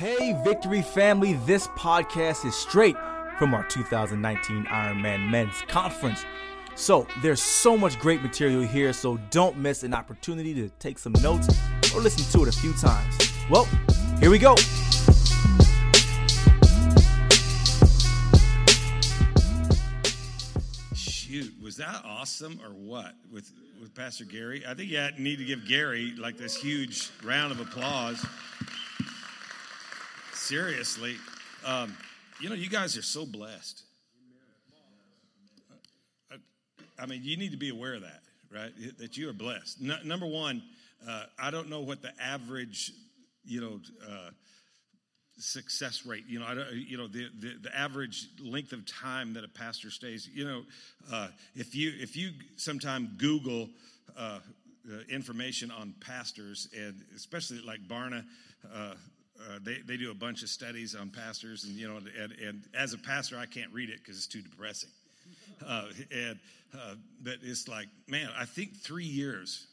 Hey, Victory family, this podcast is straight from our 2019 Ironman Men's Conference. So, there's so much great material here, so don't miss an opportunity to take some notes or listen to it a few times. Well, here we go. Shoot, was that awesome or what with with Pastor Gary? I think you need to give Gary like this huge round of applause. Seriously, um, you know, you guys are so blessed. I, I, mean, you need to be aware of that, right? That you are blessed. Number one, uh, I don't know what the average, you know. Uh, success rate. You know, I don't, you know the, the, the average length of time that a pastor stays. You know, uh, if you if you sometime Google uh, uh, information on pastors, and especially like Barna. Uh, uh, they, they do a bunch of studies on pastors, and you know, and, and as a pastor, I can't read it because it's too depressing. Uh, and but it's like, man, I think three years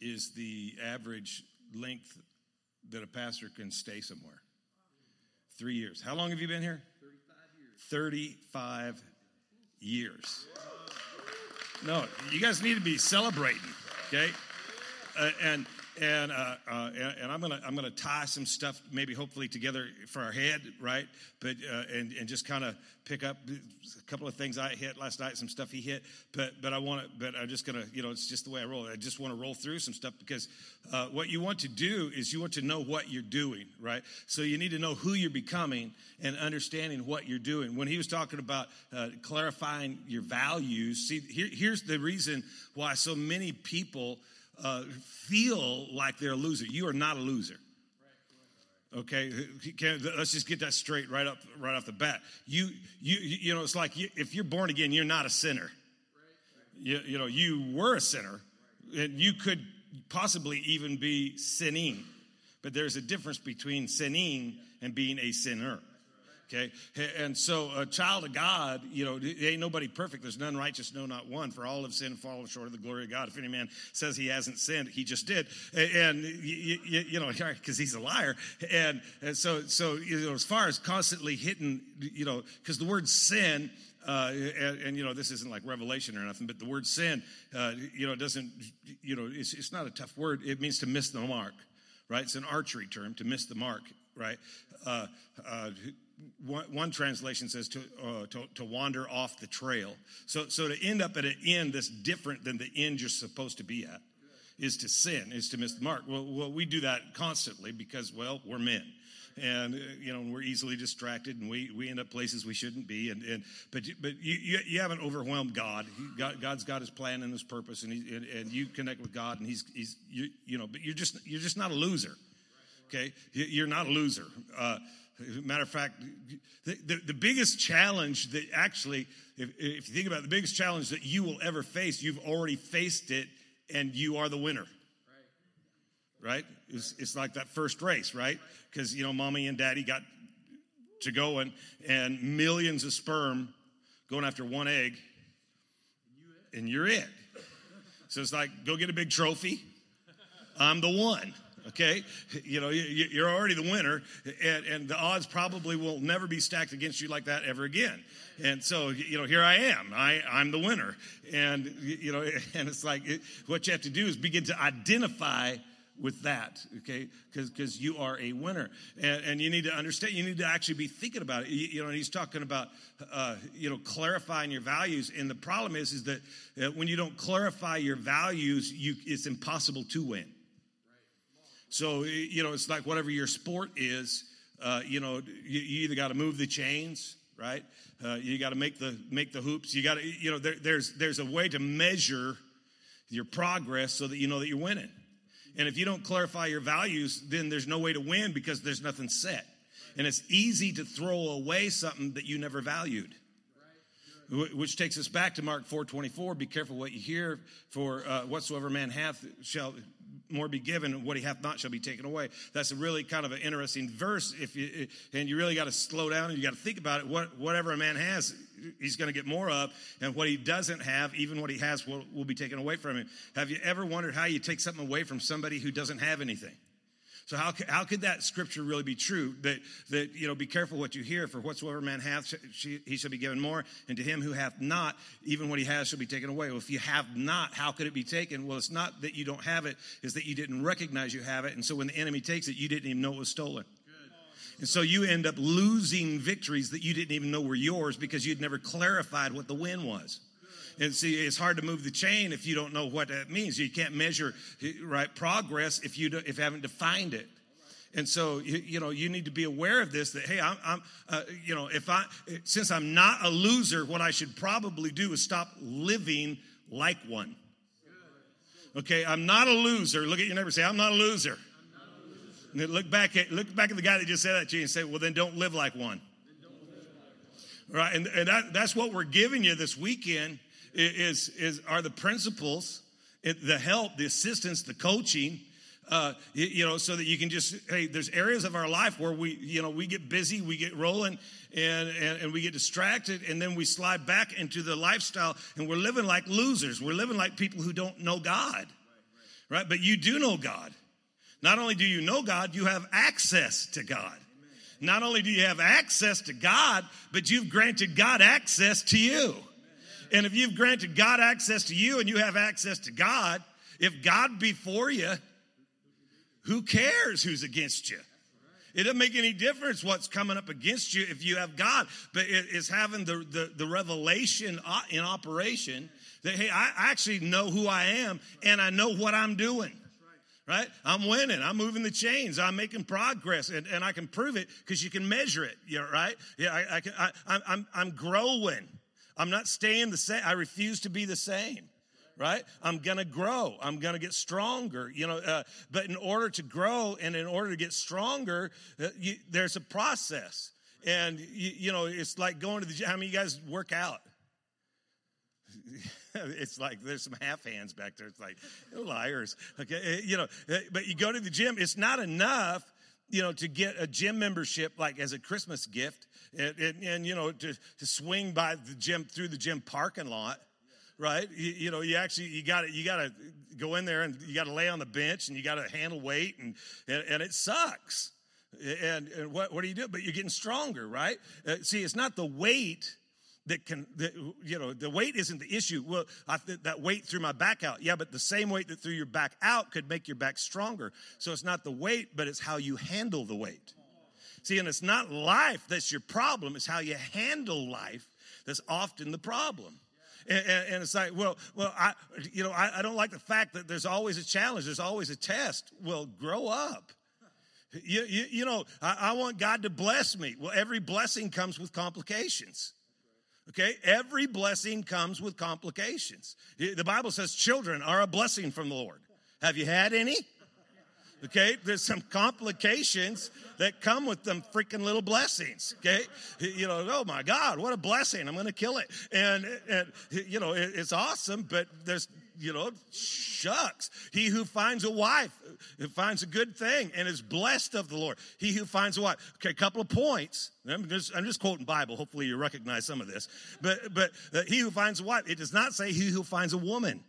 is the average length that a pastor can stay somewhere. Three years. How long have you been here? 35 years. 35 years. No, you guys need to be celebrating, okay? Uh, and and, uh, uh, and I'm gonna I'm gonna tie some stuff maybe hopefully together for our head, right? But uh, and and just kind of pick up a couple of things I hit last night, some stuff he hit. But but I want to, but I'm just gonna you know it's just the way I roll. I just want to roll through some stuff because uh, what you want to do is you want to know what you're doing, right? So you need to know who you're becoming and understanding what you're doing. When he was talking about uh, clarifying your values, see here, here's the reason why so many people uh, feel like they're a loser. You are not a loser. Okay, let's just get that straight right up right off the bat. You you you know it's like you, if you're born again, you're not a sinner. You, you know you were a sinner, and you could possibly even be sinning, but there's a difference between sinning and being a sinner. Okay. And so a child of God, you know, ain't nobody perfect. There's none righteous, no, not one. For all have sinned and fallen short of the glory of God. If any man says he hasn't sinned, he just did. And, you, you, you know, because he's a liar. And, and so, so, you know, as far as constantly hitting, you know, because the word sin, uh, and, and, you know this isn't like revelation or nothing, but the word sin, uh, you know, doesn't, you know, it's, it's not a tough word. It means to miss the mark, right? It's an archery term to miss the mark, right? Uh, uh one, one, translation says to, uh, to, to, wander off the trail. So, so to end up at an end that's different than the end you're supposed to be at is to sin, is to miss the mark. Well, well we do that constantly because, well, we're men. And uh, you know we're easily distracted, and we, we end up places we shouldn't be. And, and but but you, you, you haven't overwhelmed God. God. God's got His plan and His purpose, and, he, and, and you connect with God, and He's He's you, you know. But you're just you're just not a loser. Okay, you're not a loser. Uh, Matter of fact, the, the, the, biggest challenge that actually, if, if you think about it, the biggest challenge that you will ever face, you've already faced it and you are the winner. Right? right? It's, it's like that first race, right? Because, you know, mommy and daddy got to going and millions of sperm going after one egg and you're it. So it's like, go get a big trophy. I'm the one okay? You know, you're already the winner, and, and, the odds probably will never be stacked against you like that ever again. And so, you know, here I am. I, I'm the winner. And, you know, and it's like it, what you have to do is begin to identify with that, okay? Because cause you are a winner, and, and, you need to understand. You need to actually be thinking about it. You, you know, he's talking about, uh, you know, clarifying your values. And the problem is, is that uh, when you don't clarify your values, you it's impossible to win. So, you know, it's like whatever your sport is, uh, you know, you, you either got to move the chains, right? Uh, you got to make the make the hoops. You got to, you know, there, there's there's a way to measure your progress so that you know that you're winning. And if you don't clarify your values, then there's no way to win because there's nothing set. And it's easy to throw away something that you never valued. Which takes us back to Mark 4:24. Be careful what you hear, for uh, whatsoever man hath shall more be given, and what he hath not shall be taken away. That's a really kind of an interesting verse. If you and you really got to slow down and you got to think about it. What whatever a man has, he's going to get more of, and what he doesn't have, even what he has, will, will be taken away from him. Have you ever wondered how you take something away from somebody who doesn't have anything? So how, how could that scripture really be true? That, that, you know, be careful what you hear, for whatsoever man hath, he shall be given more, and to him who hath not, even what he has shall be taken away. Well, if you have not, how could it be taken? Well, it's not that you don't have it, it's that you didn't recognize you have it, and so when the enemy takes it, you didn't even know it was stolen. And so you end up losing victories that you didn't even know were yours because you'd never clarified what the win was. And see, it's hard to move the chain if you don't know what that means. You can't measure right progress if you do, if you haven't defined it. And so you, you, know you need to be aware of this. That hey, I'm, I'm uh, you know if I since I'm not a loser, what I should probably do is stop living like one. Okay, I'm not a loser. Look at your neighbor. Say, I'm not a loser. And look back at look back at the guy that just said that to you and say, well, then don't live like one. Right, and, and that, that's what we're giving you this weekend is, is are the principles, the help, the assistance, the coaching, uh, you, know, so that you can just, hey, there's areas of our life where we, you know, we get busy, we get rolling, and, and, and we get distracted, and then we slide back into the lifestyle, and we're living like losers. We're living like people who don't know God, right? But you do know God. Not only do you know God, you have access to God. Not only do you have access to God, but you've granted God access to you. And if you've granted God access to you and you have access to God, if God be for you, who cares who's against you? It doesn't make any difference what's coming up against you if you have God, but it's having the, the, the revelation uh, in operation that, hey, I actually know who I am and I know what I'm doing right? I'm winning. I'm moving the chains. I'm making progress, and, and I can prove it because you can measure it. Yeah, right? Yeah, I, I can. I, I'm I'm growing. I'm not staying the same. I refuse to be the same. Right? I'm gonna grow. I'm gonna get stronger. You know, uh, but in order to grow and in order to get stronger, uh, you, there's a process. And you, you know, it's like going to the gym. How many of you guys work out? it's like there's some half hands back there. It's like liars. Okay, eh, you know, eh, but you go to the gym. It's not enough, you know, to get a gym membership like as a Christmas gift, and, and, and you know, to to swing by the gym through the gym parking lot right? You, you, know, you actually you got to you got to go in there and you got to lay on the bench and you got to handle weight and, and, and it sucks. And, and what what do you do? But you're getting stronger, right? Uh, see, it's not the weight that can, that, you know, the weight isn't the issue. Well, I, that weight threw my back out. Yeah, but the same weight that threw your back out could make your back stronger. So it's not the weight, but it's how you handle the weight. See, and it's not life that's your problem, it's how you handle life that's often the problem. And, and, and, it's like, well, well, I, you know, I, I don't like the fact that there's always a challenge, there's always a test. Well, grow up. You, you, you know, I, I want God to bless me. Well, every blessing comes with complications. Okay, every blessing comes with complications. The Bible says children are a blessing from the Lord. Have you had any? Okay, there's some complications that come with them freaking little blessings. Okay, you know, oh my God, what a blessing! I'm going to kill it, and, and you know, it's awesome, but there's you know, shucks. He who finds a wife finds a good thing and is blessed of the Lord. He who finds a wife. Okay, a couple of points. I'm just, I'm just quoting Bible. Hopefully you recognize some of this. But, but uh, he who finds a wife, it does not say he who finds a woman.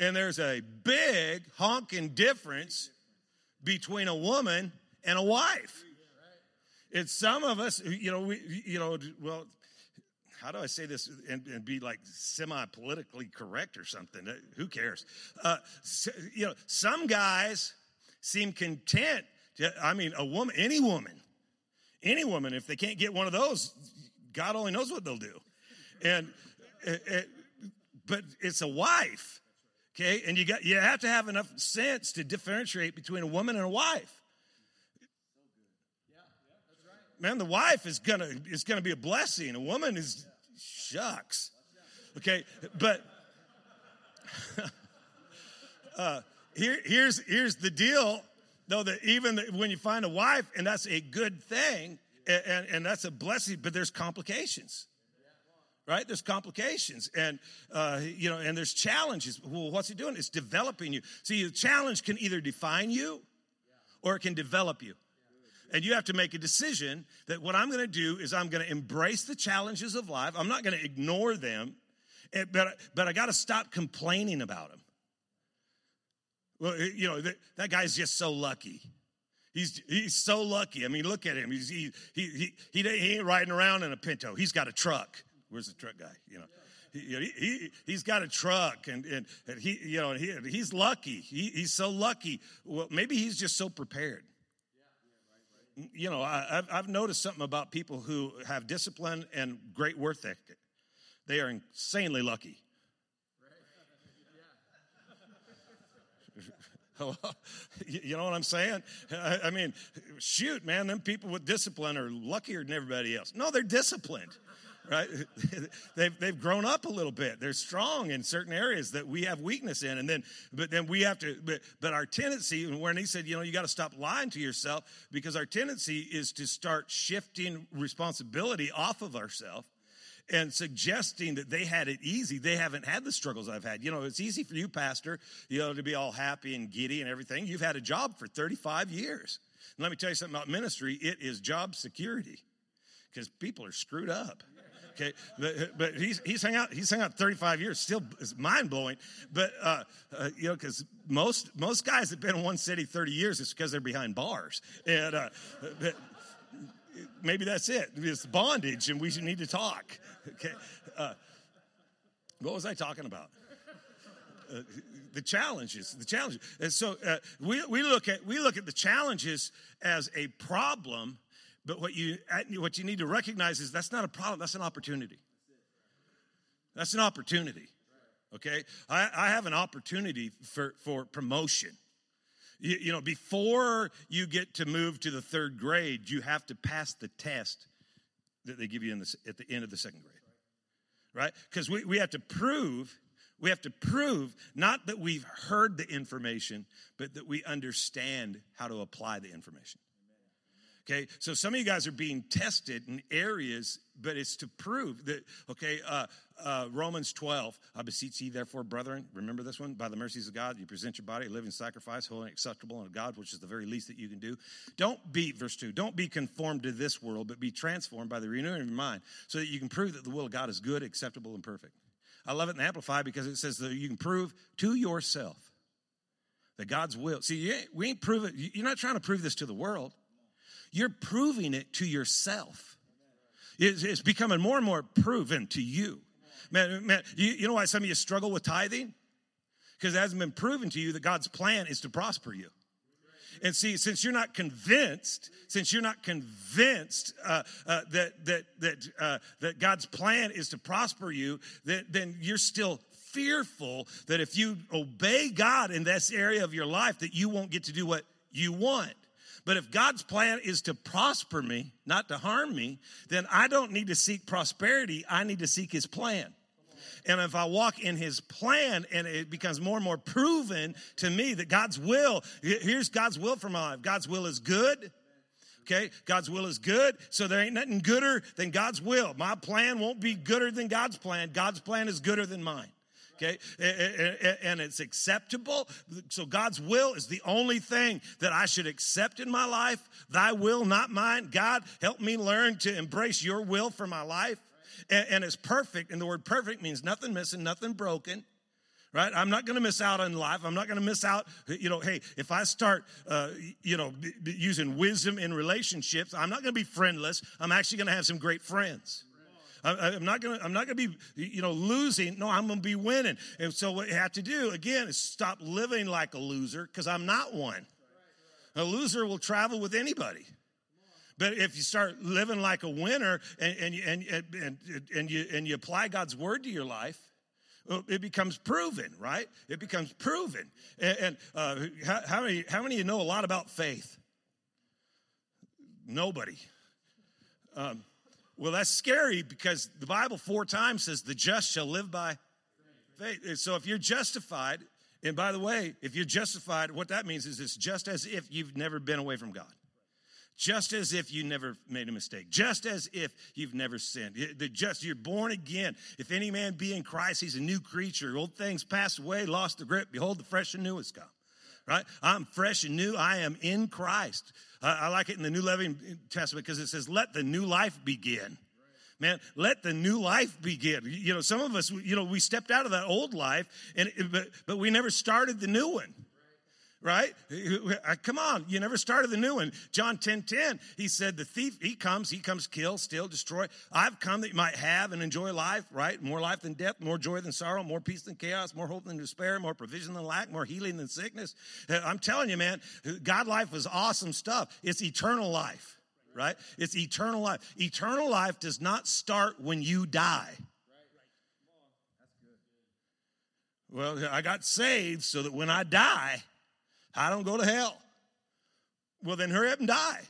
And there's a big honking difference between a woman and a wife. It's some of us, you know, we, you know, well, how do I say this and, and be like semi politically correct or something? Uh, who cares? Uh, so, you know, some guys seem content. To, I mean, a woman, any woman, any woman, if they can't get one of those, God only knows what they'll do. And, it, but it's a wife, okay? And you got you have to have enough sense to differentiate between a woman and a wife. Man, the wife is gonna is gonna be a blessing. A woman is shucks. Okay, but uh, here, here's, here's the deal, though, that even when you find a wife, and that's a good thing, and, and, that's a blessing, but there's complications right? There's complications and uh, you know and there's challenges. Well what's it doing? It's developing you. See the challenge can either define you or it can develop you and you have to make a decision that what I'm going to do is I'm going to embrace the challenges of life. I'm not going to ignore them, but, but I got to stop complaining about them. well, you know, that, that guy's just so lucky. He's, he's so lucky. I mean, look at him. He's, he, he, he, he, he ain't riding around in a Pinto. He's got a truck. Where's the truck guy? You know, he, he, he's got a truck and, and, and he, you know, he, he's lucky. He, he's so lucky. Well, maybe he's just so prepared. You know, I, I've, I've noticed something about people who have discipline and great work ethic. They are insanely lucky. you know what I'm saying? I mean, shoot, man, them people with discipline are luckier than everybody else. No, they're disciplined, right? they've, they've grown up a little bit. They're strong in certain areas that we have weakness in. And then, but then we have to, but, but our tendency, and when he said, you know, you got to stop lying to yourself because our tendency is to start shifting responsibility off of ourselves and suggesting that they had it easy. They haven't had the struggles I've had. You know, it's easy for you, Pastor, you know, to be all happy and giddy and everything. You've had a job for 35 years. And let me tell you something about ministry it is job security because people are screwed up. Okay, but, but he's he's hung out he's hung out 35 years, still is mind blowing. But uh, uh, you know, because most most guys that have been in one city 30 years, it's because they're behind bars. And uh, maybe that's it. It's bondage, and we need to talk. Okay. Uh, what was I talking about? Uh, the challenges, the challenges. And so uh, we, we look at we look at the challenges as a problem, but what you what you need to recognize is that's not a problem. That's an opportunity. That's an opportunity. Okay, I, I have an opportunity for for promotion. You, you know, before you get to move to the third grade, you have to pass the test that they give you in the, at the end of the second grade. Right? Because we, we have to prove, we have to prove not that we've heard the information, but that we understand how to apply the information. Okay, so some of you guys are being tested in areas, but it's to prove that, okay, uh, uh, Romans 12, I beseech ye, therefore, brethren, remember this one? By the mercies of God, you present your body a living sacrifice, holy and acceptable unto God, which is the very least that you can do. Don't be, verse 2, don't be conformed to this world, but be transformed by the renewing of your mind, so that you can prove that the will of God is good, acceptable, and perfect. I love it in Amplify because it says that you can prove to yourself that God's will. See, we ain't proving, you're not trying to prove this to the world. You're proving it to yourself. It's, becoming more and more proven to you. Man, man you, you know why some of you struggle with tithing? Because it hasn't been proven to you that God's plan is to prosper you. And see, since you're not convinced, since you're not convinced uh, uh, that that that uh, that God's plan is to prosper you, that, then you're still fearful that if you obey God in this area of your life, that you won't get to do what you want. But if God's plan is to prosper me, not to harm me, then I don't need to seek prosperity. I need to seek his plan. And if I walk in his plan and it becomes more and more proven to me that God's will, here's God's will for my life. God's will is good. Okay, God's will is good, so there ain't nothing gooder than God's will. My plan won't be gooder than God's plan. God's plan is gooder than mine okay? And it's acceptable. So God's will is the only thing that I should accept in my life. Thy will, not mine. God, help me learn to embrace your will for my life. And it's perfect. And the word perfect means nothing missing, nothing broken right? I'm not going to miss out on life. I'm not going to miss out. You know, hey, if I start, uh, you know, b- b- using wisdom in relationships, I'm not going to be friendless. I'm actually going to have some great friends. I, am not gonna I'm not gonna be you know losing. No, I'm gonna be winning. And so what you have to do again is stop living like a loser because I'm not one. A loser will travel with anybody. But if you start living like a winner and, and, and, and, and, you, and you apply God's word to your life, it becomes proven, right? It becomes proven. And, and uh, how, how, many, how many of you know a lot about faith? Nobody. Um, well, that's scary because the Bible four times says the just shall live by faith. So if you're justified, and by the way, if you're justified, what that means is it's just as if you've never been away from God. Just as if you never made a mistake, just as if you've never sinned. The just you're born again. If any man be in Christ, he's a new creature. Old things passed away, lost the grip. Behold, the fresh and new has come right? I'm fresh and new. I am in Christ. I, I like it in the New Living Testament because it says, let the new life begin. Man, let the new life begin. You know, some of us, you know, we stepped out of that old life, and but, but we never started the new one. Right? Come on, you never started the new one. John 10 10, he said, The thief, he comes, he comes kill, steal, destroy. I've come that you might have and enjoy life, right? More life than death, more joy than sorrow, more peace than chaos, more hope than despair, more provision than lack, more healing than sickness. Uh, I'm telling you, man, God life is awesome stuff. It's eternal life, right? It's eternal life. Eternal life does not start when you die. Well, I got saved so that when I die, I don't go to hell. Well, then hurry up and die.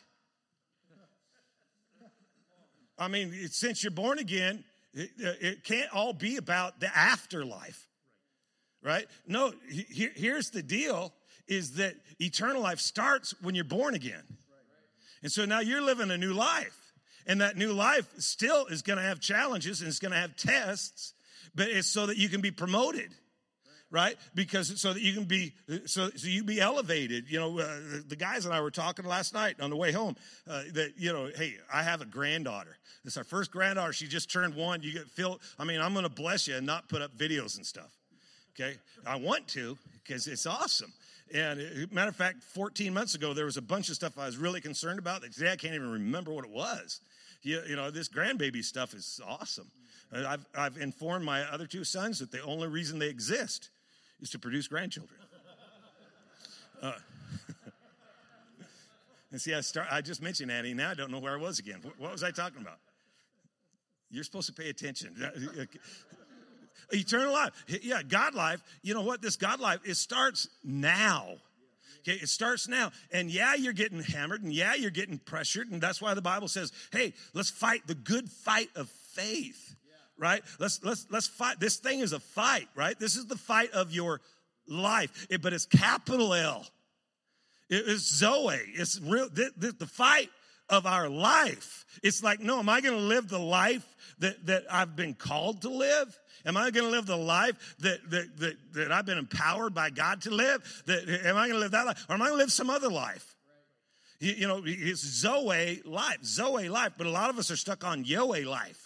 I mean, since you're born again, it, it, can't all be about the afterlife, right? No, he, here's the deal is that eternal life starts when you're born again. And so now you're living a new life. And that new life still is going to have challenges and it's going to have tests, but it's so that you can be promoted right? Because so that you can be so, so you be elevated. You know, uh, the guys and I were talking last night on the way home uh, that you know, hey, I have a granddaughter. It's our first granddaughter. She just turned one. You get feel. I mean, I'm going to bless you and not put up videos and stuff. Okay, I want to because it's awesome. And uh, matter of fact, 14 months ago, there was a bunch of stuff I was really concerned about. That today I can't even remember what it was. You, you know, this grandbaby stuff is awesome. I've, I've informed my other two sons that the only reason they exist is to produce grandchildren. Uh, and see, I start. I just mentioned Annie. Now I don't know where I was again. What was I talking about? You're supposed to pay attention. Eternal life. Yeah, God life. You know what? This God life, it starts now. Okay, it starts now. And yeah, you're getting hammered, and yeah, you're getting pressured. And that's why the Bible says, hey, let's fight the good fight of faith right? Let's let's let's fight. This thing is a fight, right? This is the fight of your life, it, but it's capital L. It is Zoe. It's real. The, the, the fight of our life. It's like, no, am I going to live the life that, that I've been called to live? Am I going to live the life that, that, that, that I've been empowered by God to live? That, am I going to live that life? Or am I going to live some other life? You, you know, it's Zoe life, Zoe life, but a lot of us are stuck on Yoe life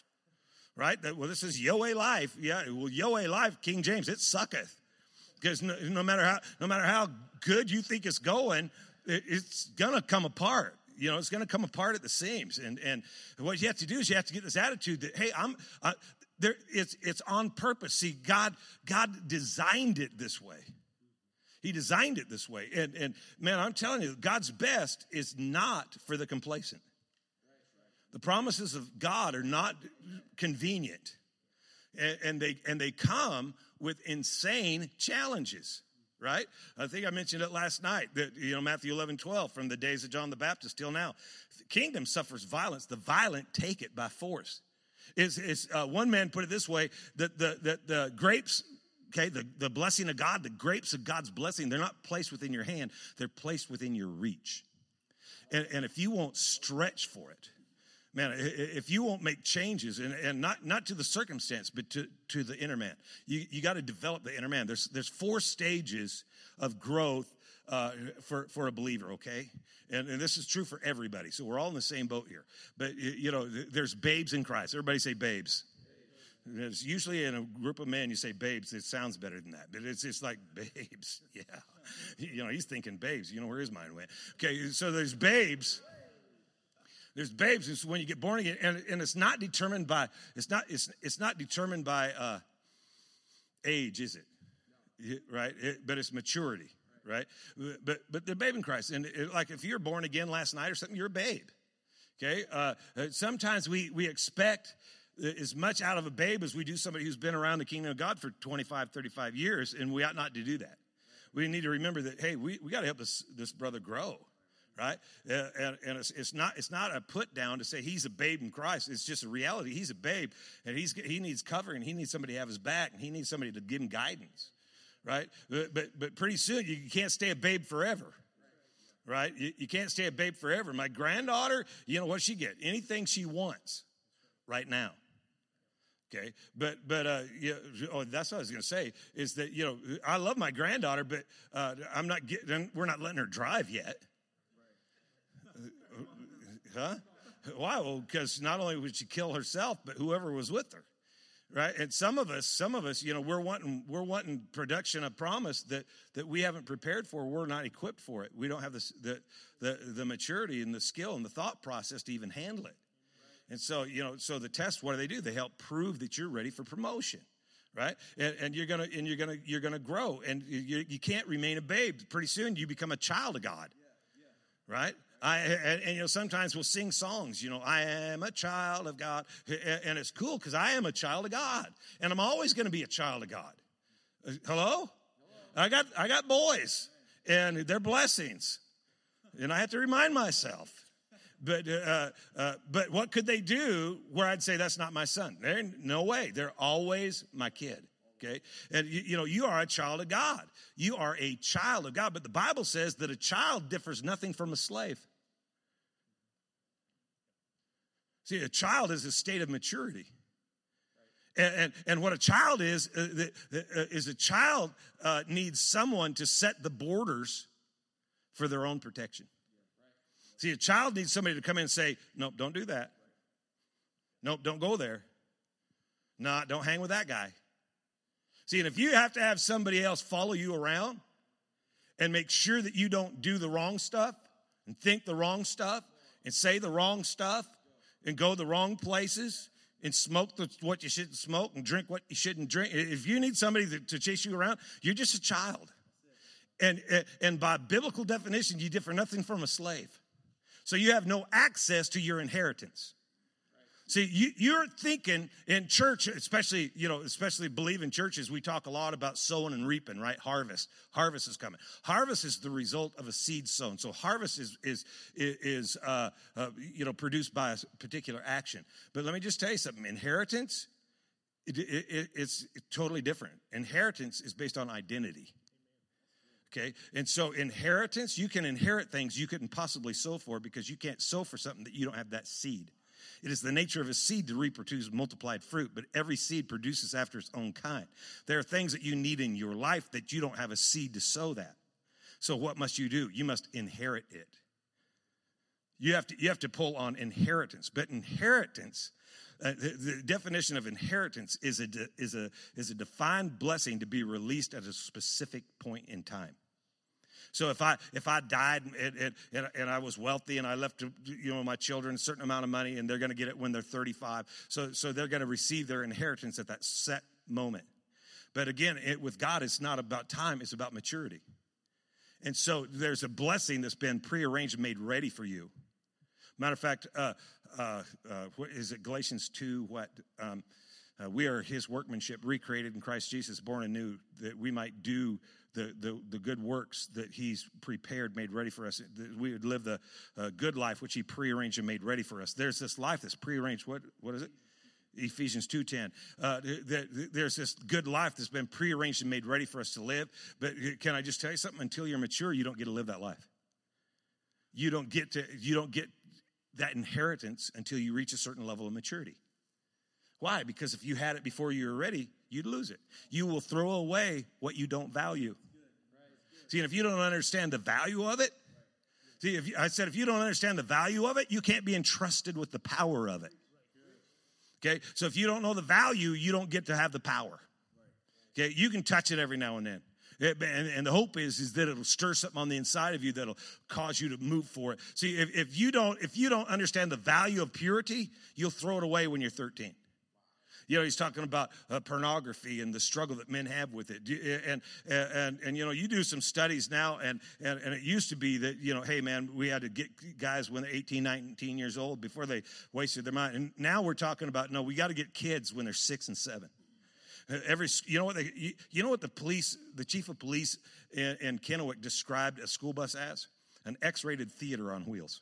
right? That, well, this is Yoe life. Yeah, well, Yoe life, King James, it sucketh. Because no, no, matter how no matter how good you think it's going, it, it's gonna come apart. You know, it's gonna come apart at the seams. And and what you have to do is you have to get this attitude that hey, I'm uh, there. It's it's on purpose. See, God God designed it this way. He designed it this way. And and man, I'm telling you, God's best is not for the complacent. The promises of God are not convenient. And, they, and they come with insane challenges right? I think I mentioned it last night that, you know, Matthew 11, 12, from the days of John the Baptist till now. The kingdom suffers violence, the violent take it by force. Is, is uh, one man put it this way that the, the, the grapes, okay, the, the blessing of God, the grapes of God's blessing, they're not placed within your hand, they're placed within your reach. And, and if you won't stretch for it, man, if you won't make changes and, and not, not to the circumstance, but to, to the inner man, you, you got to develop the inner man. There's, there's four stages of growth uh, for, for a believer, okay? And, and this is true for everybody. So we're all in the same boat here. But, you know, there's babes in Christ. Everybody say babes. It's usually in a group of men, you say babes. It sounds better than that, but it's it's like babes. Yeah, you know, he's thinking babes. You know where his mind went. Okay, so there's babes, there's babes. It's when you get born again, and, and it's not determined by it's not it's it's not determined by uh, age, is it? Right, it, but it's maturity, right? But but the babe in Christ, and it, like if you're born again last night or something, you're a babe. Okay. Uh, sometimes we we expect as much out of a babe as we do somebody who's been around the kingdom of God for 25, 35 years, and we ought not to do that. We need to remember that, hey, we, we got to help this, this brother grow right? And, and it's, it's, not it's not a put down to say he's a babe in Christ. It's just a reality. He's a babe, and he's he needs covering. He needs somebody to have his back, and he needs somebody to give him guidance, right? But but, but pretty soon you can't stay a babe forever. Right, you, you can't stay a babe forever. My granddaughter, you know what she get? Anything she wants, right now. Okay, but but uh, yeah, oh, that's what I was to say is that you know I love my granddaughter, but uh, I'm not getting. We're not letting her drive yet. Huh? Why? Well, because not only would she kill herself, but whoever was with her. right? And some of us some of us you know we're wanting we're wanting production of promise that that we haven't prepared for. We're not equipped for it. We don't have the the the maturity and the skill and the thought process to even handle it. And so you know so the test, what do they do? They help prove that you're ready for promotion right? And, and you're gonna and you're gonna you're gonna grow. And you, you can't remain a babe. Pretty soon you become a child of god right I, and, and, you know, sometimes we'll sing songs, you know, I am a child of God. And it's cool because I am a child of God. And I'm always going to be a child of God. Uh, hello? I got, I got boys and they're blessings. And I have to remind myself. But, uh, uh, but what could they do where I'd say that's not my son? They're, no way. They're always my kid okay and you, you, know you are a child of god you are a child of god but the bible says that a child differs nothing from a slave See, a child is a state of maturity. And, and, and what a child is, uh, uh, is a child uh, needs someone to set the borders for their own protection. See, a child needs somebody to come in and say, Nope, don't do that. Nope, don't go there. No, nah, don't hang with that guy. See, and if you have to have somebody else follow you around and make sure that you don't do the wrong stuff and think the wrong stuff and say the wrong stuff and go the wrong places and smoke the, what you shouldn't smoke and drink what you shouldn't drink. If you need somebody to, to chase you around, you're just a child. And, and by biblical definition, you differ nothing from a slave. So you have no access to your inheritance. See, you, you're thinking in church, especially, you know, especially believing churches, we talk a lot about sowing and reaping, right? Harvest. Harvest is coming. Harvest is the result of a seed sown. So harvest is, is, is uh, uh, you know, produced by a particular action. But let me just tell you something. Inheritance, it, it, it's totally different. Inheritance is based on identity. Okay, and so inheritance, you can inherit things you couldn't possibly sow for because you can't sow for something that you don't have that seed. It is the nature of a seed to reproduce multiplied fruit, but every seed produces after its own kind. There are things that you need in your life that you don't have a seed to sow that. So what must you do? You must inherit it. You have to, you have to pull on inheritance, but inheritance, uh, the, the, definition of inheritance is a, is, a, is a defined blessing to be released at a specific point in time. So if I if I died and, and, and I was wealthy and I left you know my children a certain amount of money and they're going to get it when they're 35, so so they're going to receive their inheritance at that set moment. But again, it, with God, it's not about time; it's about maturity. And so there's a blessing that's been prearranged made ready for you. Matter of fact, uh, uh, uh, what is it? Galatians two. What? Um, uh, we are his workmanship, recreated in Christ Jesus, born anew, that we might do the, the, the good works that he's prepared, made ready for us. We would live the uh, good life which he prearranged and made ready for us. There's this life that's prearranged. What, what is it? Ephesians 2.10. Uh, there's this good life that's been prearranged and made ready for us to live. But can I just tell you something? Until you're mature, you don't get to live that life. You don't get to, you don't get that inheritance until you reach a certain level of maturity. Why? Because if you had it before you were ready, you'd lose it. You will throw away what you don't value. See, and if you don't understand the value of it, see, if you, I said if you don't understand the value of it, you can't be entrusted with the power of it. Okay, so if you don't know the value, you don't get to have the power. Okay, you can touch it every now and then. It, and, and, the hope is is that it'll stir something on the inside of you that'll cause you to move for it. See, if, if you don't if you don't understand the value of purity, you'll throw it away when you're 13. You know, he's talking about uh, pornography and the struggle that men have with it. And, and, and, and, you know, you do some studies now, and, and, and it used to be that, you know, hey, man, we had to get guys when they're 18, 19 years old before they wasted their mind. And now we're talking about, no, we got to get kids when they're six and seven uh, every you know what they, you know what the police the chief of police in, in Kennewick described a school bus as an X-rated theater on wheels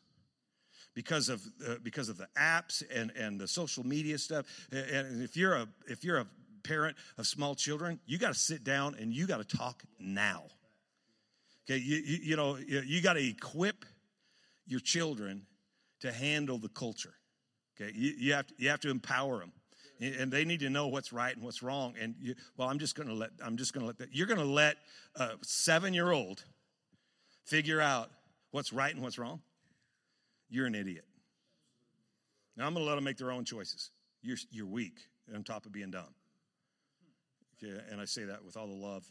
because of uh, because of the apps and and the social media stuff. And if you're a if you're a parent of small children, you got to sit down and you got to talk now. Okay, you, you, you know you, got to equip your children to handle the culture. Okay, you, you have to, you have to empower them and they need to know what's right and what's wrong. And you, well, I'm just going to let I'm just going to let that. You're going to let a seven year old figure out what's right and what's wrong you're an idiot. Now I'm going to let them make their own choices. You're, you're weak. on top of being dumb. Okay, and I say that with all the love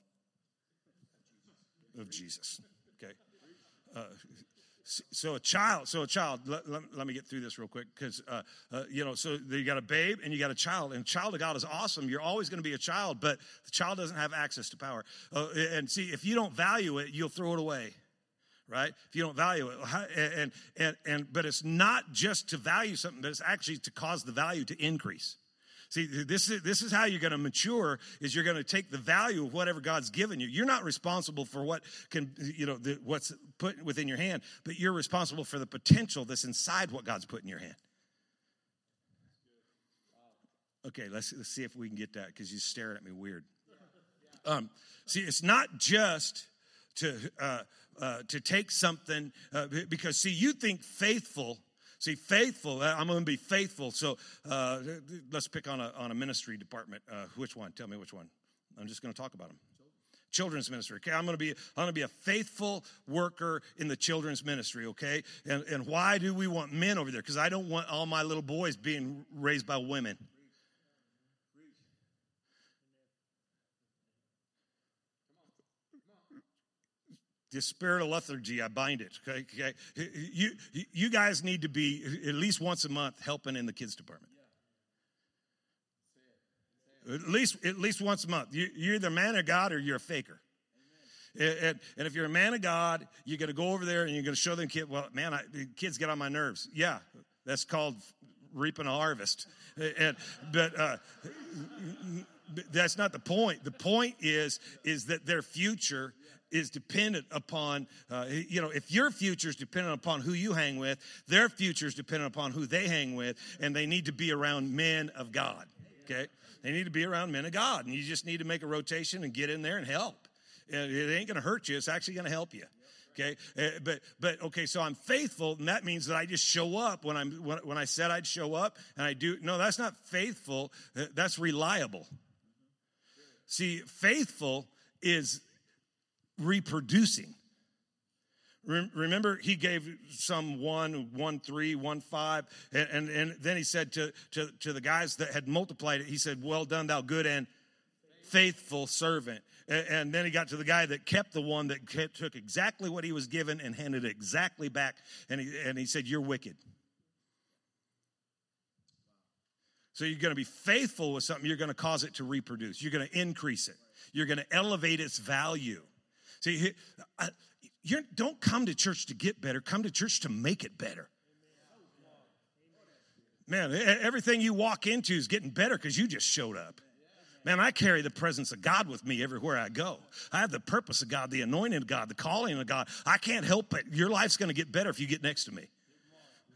of Jesus. Okay. Uh, so a child, so a child. Let, let, let me get through this real quick because uh, uh, you know. So you got a babe and you got a child, and child of God is awesome. You're always going to be a child, but the child doesn't have access to power. Uh, and see, if you don't value it, you'll throw it away right if you don't value it and and and but it's not just to value something but it's actually to cause the value to increase See, this is, this is how you're going to mature is you're going to take the value of whatever God's given you. You're not responsible for what can, you know, the, what's put within your hand, but you're responsible for the potential that's inside what God's put in your hand. Okay, let's, let's see if we can get that because you're staring at me weird. Um, see, it's not just to uh, uh, to take something uh, because see, you think faithful See, faithful, uh, I'm going to be faithful. So uh, let's pick on a, on a ministry department. Uh, which one? Tell me which one. I'm just going to talk about them. Children's ministry. Okay, I'm to be I'm to be a faithful worker in the children's ministry. Okay, and and why do we want men over there? Because I don't want all my little boys being raised by women. The spirit of lethargy, I bind it. Okay, okay. You, you guys need to be at least once a month helping in the kids department. At least, at least once a month. You, you're either a man of God or you're a faker. And, and, if you're a man of God, you're going to go over there and you're going to show them kid. Well, man, I, kids get on my nerves. Yeah, that's called reaping a harvest. And but uh, that's not the point. The point is is that their future is dependent upon, uh, you know, if your future is dependent upon who you hang with, their future is dependent upon who they hang with, and they need to be around men of God, okay? They need to be around men of God, and you just need to make a rotation and get in there and help. It ain't to hurt you, it's actually to help you. Okay, uh, but but okay, so I'm faithful, and that means that I just show up when I'm when, when I said I'd show up, and I do. No, that's not faithful. Uh, that's reliable. See, faithful is reproducing. Remember, he gave some one, one, three, one, five, and, and, and then he said to, to, to the guys that had multiplied it, he said, Well done, thou good and faithful servant. And, and then he got to the guy that kept the one that kept, took exactly what he was given and handed it exactly back, and he, and he said, You're wicked. So you're going to be faithful with something, you're going to cause it to reproduce, you're going to increase it, you're going to elevate its value. See, you don't come to church to get better, come to church to make it better. Man, everything you walk into is getting better because you just showed up. Man, I carry the presence of God with me everywhere I go. I have the purpose of God, the anointing of God, the calling of God. I can't help it. Your life's going to get better if you get next to me.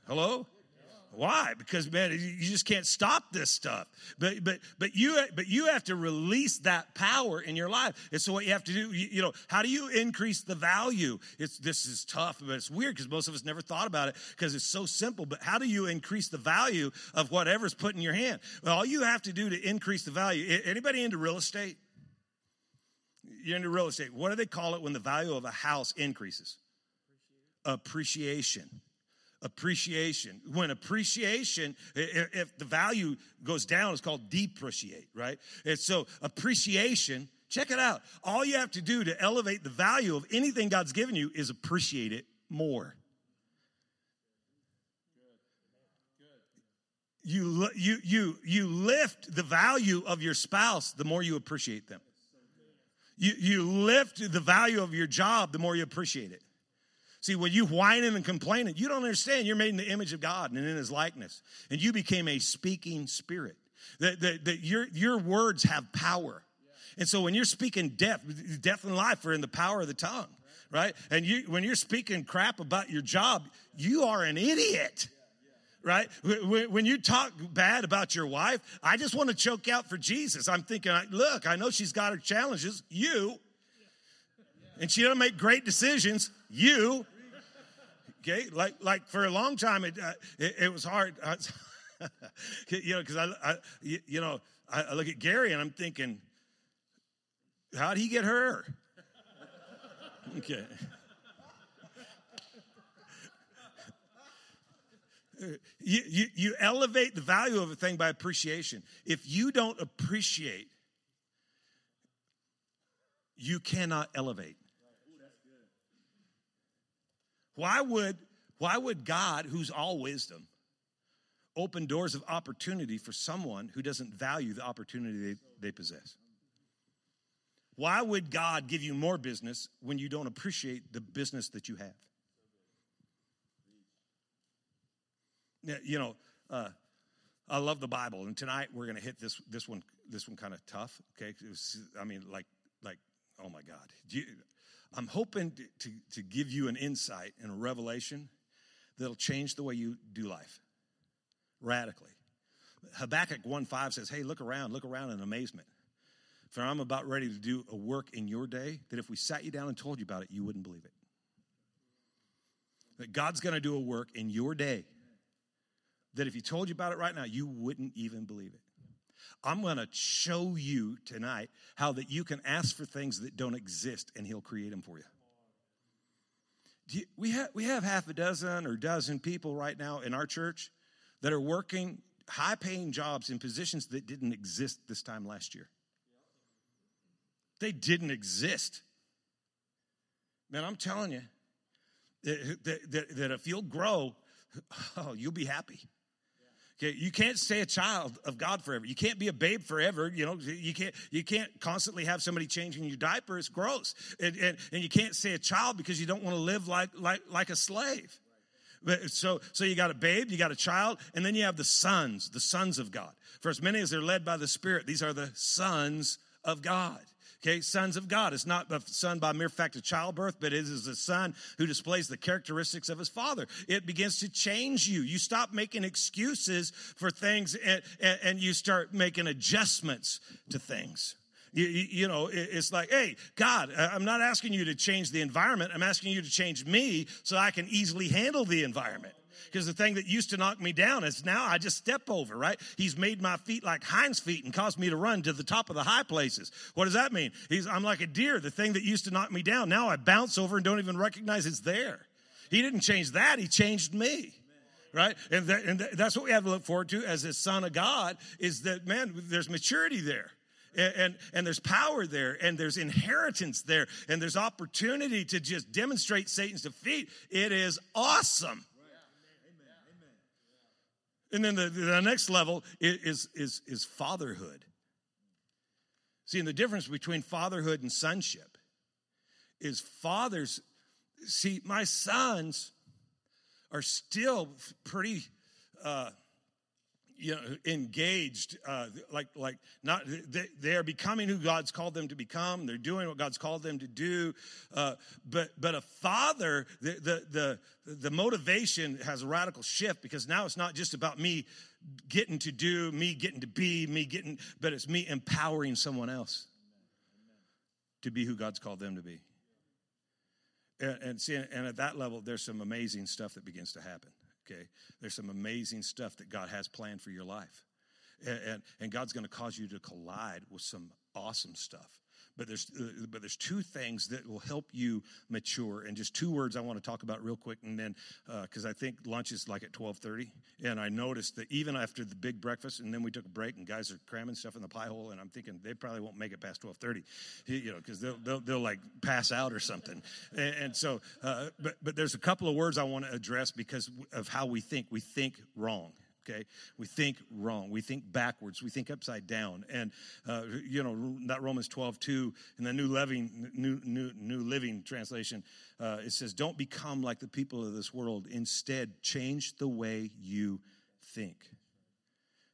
Hello? Why? Because man, you just can't stop this stuff. But but but you but you have to release that power in your life. And so what you have to do, you, you know, how do you increase the value? It's this is tough, but it's weird because most of us never thought about it because it's so simple. But how do you increase the value of whatever's put in your hand? Well, all you have to do to increase the value. Anybody into real estate? You're into real estate. What do they call it when the value of a house increases? Appreciation appreciation. When appreciation, if the value goes down, it's called depreciate, right? And so appreciation, check it out. All you have to do to elevate the value of anything God's given you is appreciate it more. You, you, you, you lift the value of your spouse the more you appreciate them. You, you lift the value of your job the more you appreciate it. See, when you whining and complaining, you don't understand. You're made in the image of God and in His likeness, and you became a speaking spirit. That, that, that your, your words have power. And so when you're speaking death, death and life are in the power of the tongue, right? And you, when you're speaking crap about your job, you are an idiot, right? When you talk bad about your wife, I just want to choke out for Jesus. I'm thinking, look, I know she's got her challenges. You, and she doesn't make great decisions. You, okay, like like for a long time it uh, it, it, was hard, you know, because I, I, you know I, look at Gary and I'm thinking, how did he get her? Okay. You, you, you elevate the value of a thing by appreciation. If you don't appreciate, you cannot elevate. Why would, why would God, who's all wisdom, open doors of opportunity for someone who doesn't value the opportunity they, they possess? Why would God give you more business when you don't appreciate the business that you have? You know, uh, I love the Bible, and tonight we're going to hit this this one this one kind of tough. Okay, was, I mean, like like oh my God, you, I'm hoping to, to to give you an insight and a revelation that'll change the way you do life radically. Habakkuk 1 5 says, Hey, look around, look around in amazement. For I'm about ready to do a work in your day that if we sat you down and told you about it, you wouldn't believe it. That God's going to do a work in your day that if he told you about it right now, you wouldn't even believe it. I'm going to show you tonight how that you can ask for things that don't exist and he'll create them for you. you we, have, we have half a dozen or dozen people right now in our church that are working high paying jobs in positions that didn't exist this time last year. They didn't exist. Man, I'm telling you that, that, that if you'll grow, oh, you'll be happy. Okay, you can't stay a child of God forever. You can't be a babe forever. You know, you can't you can't constantly have somebody changing your diaper. It's gross. And, and, and you can't stay a child because you don't want to live like like like a slave. But so so you got a babe, you got a child, and then you have the sons, the sons of God. For as many as they're led by the Spirit, these are the sons of God. Okay, sons of God. It's not a son by mere fact of childbirth, but it is a son who displays the characteristics of his father. It begins to change you. You stop making excuses for things and, and, you start making adjustments to things. You, you, know, it's like, hey, God, I'm not asking you to change the environment. I'm asking you to change me so I can easily handle the environment because the thing that used to knock me down is now I just step over, right? He's made my feet like hinds feet and caused me to run to the top of the high places. What does that mean? He's, I'm like a deer. The thing that used to knock me down, now I bounce over and don't even recognize it's there. He didn't change that, he changed me right? And, that, and that's what we have to look forward to as a son of God is that, man, there's maturity there. And, and, and, there's power there, and there's inheritance there, and there's opportunity to just demonstrate Satan's defeat. It is awesome. And then the, the next level is, is, is fatherhood. See, and the difference between fatherhood and sonship is fathers, see, my sons are still pretty uh, you know engaged uh, like like not they, they, are becoming who god's called them to become. They're doing what god's called them to do. Uh, but but a father the, the the the motivation has a radical shift because now it's not just about me getting to do me getting to be me getting but it's me empowering someone else to be who god's called them to be. And, and see and at that level there's some amazing stuff that begins to happen okay? There's some amazing stuff that God has planned for your life. And, and, and God's going to cause you to collide with some awesome stuff. But there's, uh, but there's two things that will help you mature, and just two words I want to talk about real quick, and then because uh, I think lunch is like at twelve thirty, and I noticed that even after the big breakfast, and then we took a break, and guys are cramming stuff in the pie hole, and I'm thinking they probably won't make it past twelve thirty, you know, because they'll, they'll, they'll like pass out or something, and, and so uh, but but there's a couple of words I want to address because of how we think. We think wrong okay? We think wrong. We think backwards. We think upside down. And, uh, you know, that Romans 12, 2, in the New Living, New, New, New Living translation, uh, it says, Don't become like the people of this world. Instead, change the way you think.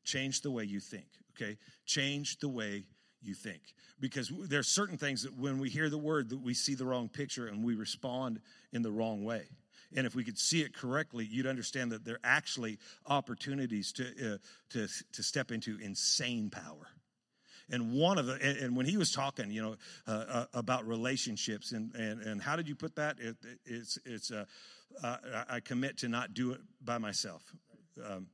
Change the way you think, okay? Change the way you think because there are certain things that when we hear the word that we see the wrong picture and we respond in the wrong way and if we could see it correctly, you'd understand that there are actually opportunities to, uh, to, to step into insane power. And one of the, and, and when he was talking, you know, uh, uh, about relationships and, and, and how did you put that? It, it's, it's, uh, I commit to not do it by myself. Um,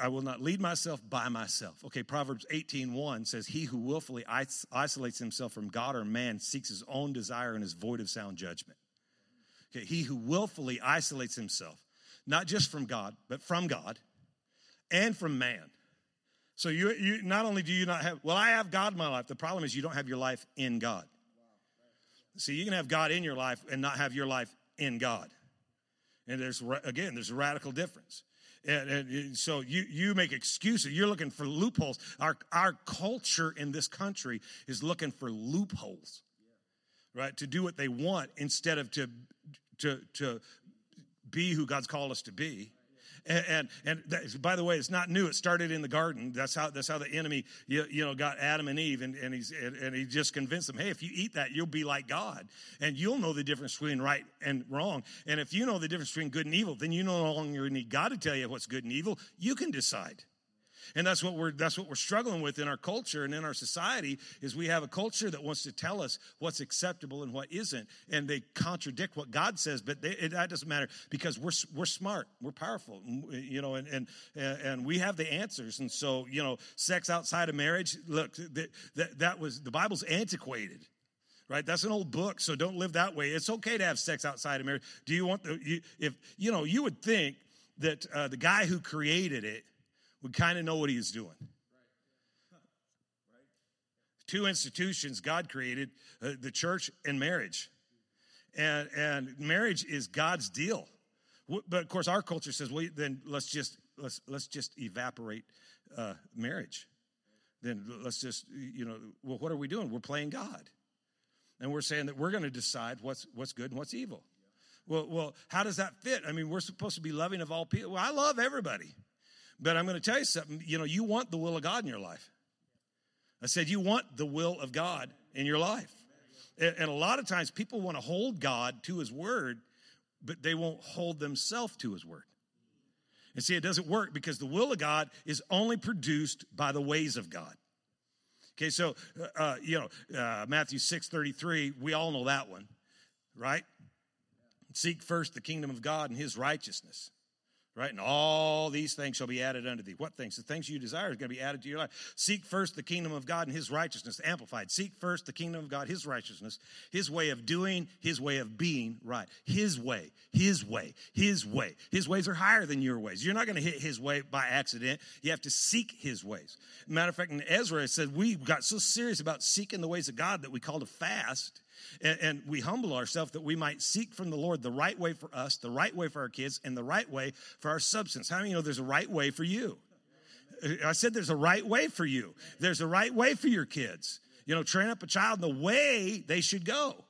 I will not lead myself by myself. Okay, Proverbs 18 1 says, He who willfully isolates himself from God or man seeks his own desire and is void of sound judgment. Okay, he who willfully isolates himself, not just from God, but from God and from man. So you, you not only do you not have, well, I have God in my life. The problem is you don't have your life in God. See, you can have God in your life and not have your life in God. And there's, again, there's a radical difference. And, and, so you, you make excuses. You're looking for loopholes. Our, our culture in this country is looking for loopholes, right? To do what they want instead of to, to, to be who God's called us to be. And, and, and that, by the way, it's not new. It started in the garden. That's how, that's how the enemy, you, you know, got Adam and Eve. And, and, he's, and, and he just convinced them, hey, if you eat that, you'll be like God. And you'll know the difference between right and wrong. And if you know the difference between good and evil, then you no longer need God to tell you what's good and evil. You can decide. And that's what we're that's what we're struggling with in our culture and in our society is we have a culture that wants to tell us what's acceptable and what isn't, and they contradict what God says. But they, it, that doesn't matter because we're we're smart, we're powerful, you know, and and and we have the answers. And so you know, sex outside of marriage. Look, that that, that was the Bible's antiquated right? That's an old book, so don't live that way. It's okay to have sex outside of marriage. Do you want the you, if you know? You would think that uh, the guy who created it would kind of know what he was doing. Two institutions God created uh, the church and marriage. And, and marriage is God's deal. But of course, our culture says, well, then let's just, let's, let's just evaporate uh, marriage. Then let's just, you know, well, what are we doing? We're playing God. And we're saying that we're going to decide what's, what's good and what's evil. Well, well, how does that fit? I mean, we're supposed to be loving of all people. Well, I love everybody. But I'm going to tell you something. You know, you want the will of God in your life. I said, you want the will of God in your life. And, a lot of times people want to hold God to his word, but they won't hold themselves to his word. And see, it doesn't work because the will of God is only produced by the ways of God. Okay, so, uh, uh you know, uh, Matthew 6 33, we all know that one, right? Seek first the kingdom of God and his righteousness right? And all these things shall be added unto thee. What things? The things you desire is going to be added to your life. Seek first the kingdom of God and his righteousness, amplified. Seek first the kingdom of God, his righteousness, his way of doing, his way of being right. His way, his way, his way. His ways are higher than your ways. You're not going to hit his way by accident. You have to seek his ways. Matter of fact, in Ezra, it said we got so serious about seeking the ways of God that we called a fast and, and we humble ourselves that we might seek from the Lord the right way for us, the right way for our kids, and the right way for our substance. How many you know there's a right way for you? I said there's a right way for you. There's a right way for your kids. You know, train up a child in the way they should go.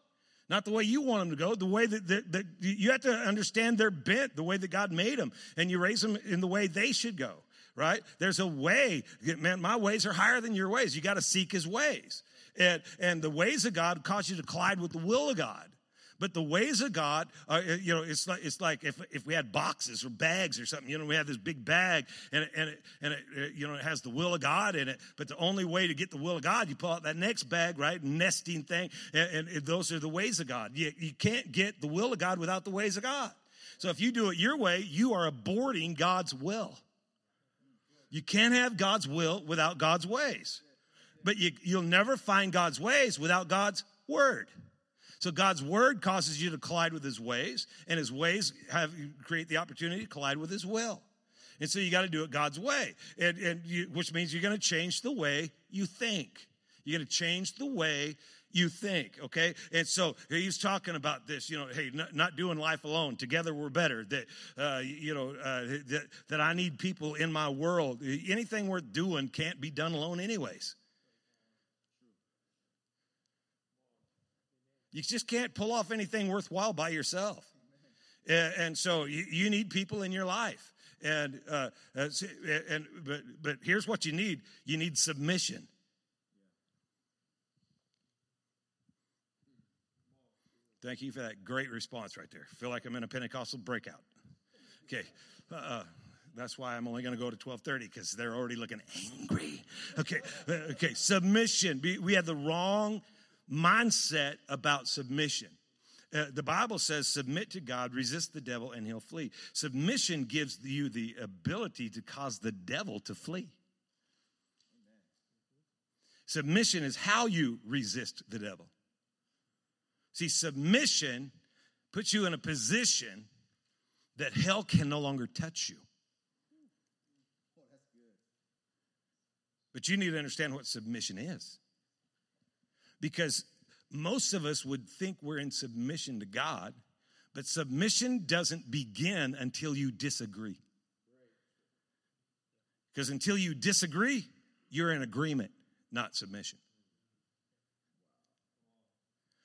Not the way you want them to go, the way that, that, that you have to understand their bent, the way that God made them, and you raise them in the way they should go right? There's a way. Man, my ways are higher than your ways. You got to seek his ways. And, and the ways of God cause you to collide with the will of God. But the ways of God, are, uh, you know, it's like, it's like if, if we had boxes or bags or something, you know, we have this big bag and, it, and, it, and it, uh, you know, it has the will of God in it. But the only way to get the will of God, you pull out that next bag, right? Nesting thing. And, and those are the ways of God. You, you can't get the will of God without the ways of God. So if you do it your way, you are aborting God's will. You can't have God's will without God's ways but you, you'll never find God's ways without God's word. So God's word causes you to collide with his ways, and his ways have create the opportunity to collide with his will. And so you got to do it God's way, and, and you, which means you're going to change the way you think. You're going to change the way you think, okay? And so he's talking about this, you know, hey, not, not doing life alone. Together we're better. That, uh, you know, uh, that, that I need people in my world. Anything worth doing can't be done alone, anyways. You just can't pull off anything worthwhile by yourself. And, and so you, you, need people in your life. And, uh, uh and but, but here's what you need you need submission. Thank you for that great response right there. Feel like I'm in a Pentecostal breakout. Okay. Uh, that's why I'm only going to go to 12:30 because they're already looking angry. Okay, uh, okay. Submission. We have the wrong mindset about submission. Uh, the Bible says, submit to God, resist the devil, and he'll flee. Submission gives you the ability to cause the devil to flee. Submission is how you resist the devil. See, submission puts you in a position that hell can no longer touch you. But you need to understand what submission is. Because most of us would think we're in submission to God, but submission doesn't begin until you disagree. Because until you disagree, you're in agreement, not submission.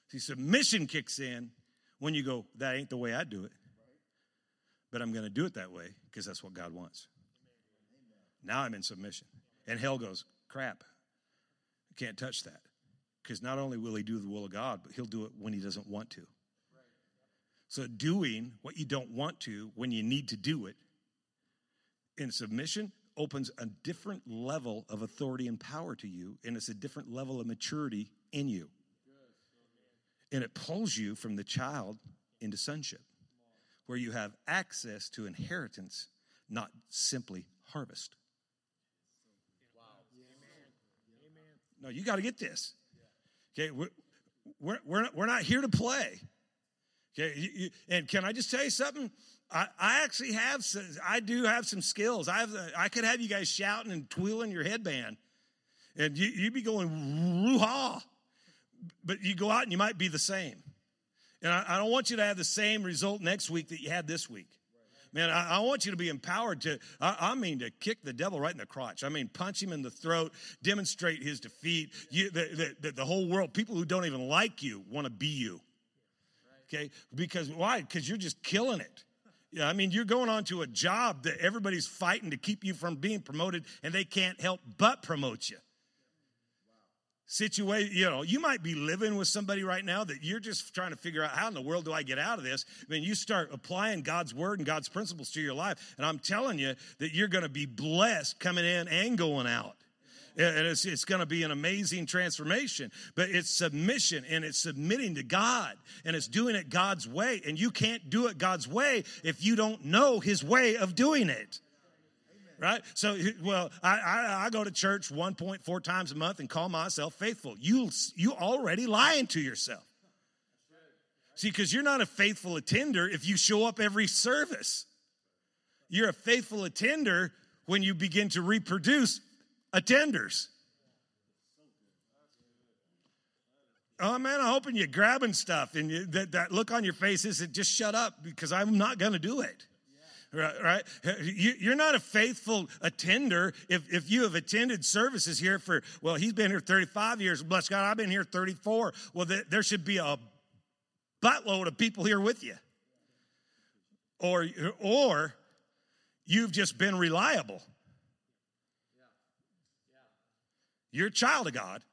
See, submission kicks in when you go, that ain't the way I do it. But I'm going to do it that way because that's what God wants. Now I'm in submission. And hell goes, crap, can't touch that. Because not only will he do the will of God, but he'll do it when he doesn't want to. So, doing what you don't want to when you need to do it in submission opens a different level of authority and power to you, and it's a different level of maturity in you. And it pulls you from the child into sonship, where you have access to inheritance, not simply harvest. No, you got to get this. Okay, we're, we're, we're, not, here to play. Okay, you, you, and can I just tell you something? I, I actually have, some, I do have some skills. I have, I could have you guys shouting and twirling your headband, and you, you'd be going roo-ha. But you go out and you might be the same. And I, I don't want you to have the same result next week that you had this week. Man, I, I, want you to be empowered to, I, I, mean, to kick the devil right in the crotch. I mean, punch him in the throat, demonstrate his defeat. You, the, the, the whole world, people who don't even like you, want to be you. Okay? Because why? Because you're just killing it. Yeah, I mean, you're going on to a job that everybody's fighting to keep you from being promoted, and they can't help but promote you situation you know you might be living with somebody right now that you're just trying to figure out how in the world do i get out of this? I mean, you start applying god's word and god's principles to your life and i'm telling you that you're going to be blessed coming in and going out. And it's, it's going to be an amazing transformation but it's submission and it's submitting to god and it's doing it god's way and you can't do it god's way if you don't know his way of doing it right? So, well, I, I, I, go to church 1.4 times a month and call myself faithful. You, you already lying to yourself. See, because you're not a faithful attender if you show up every service. You're a faithful attender when you begin to reproduce attenders. Oh man, I'm hoping you're grabbing stuff and you, that, that look on your face isn't just shut up because I'm not going to do it right? right? You, are not a faithful attender if, if you have attended services here for, well, he's been here 35 years. Bless God, I've been here 34. Well, there should be a buttload of people here with you. Or, or you've just been reliable. You're a child of God,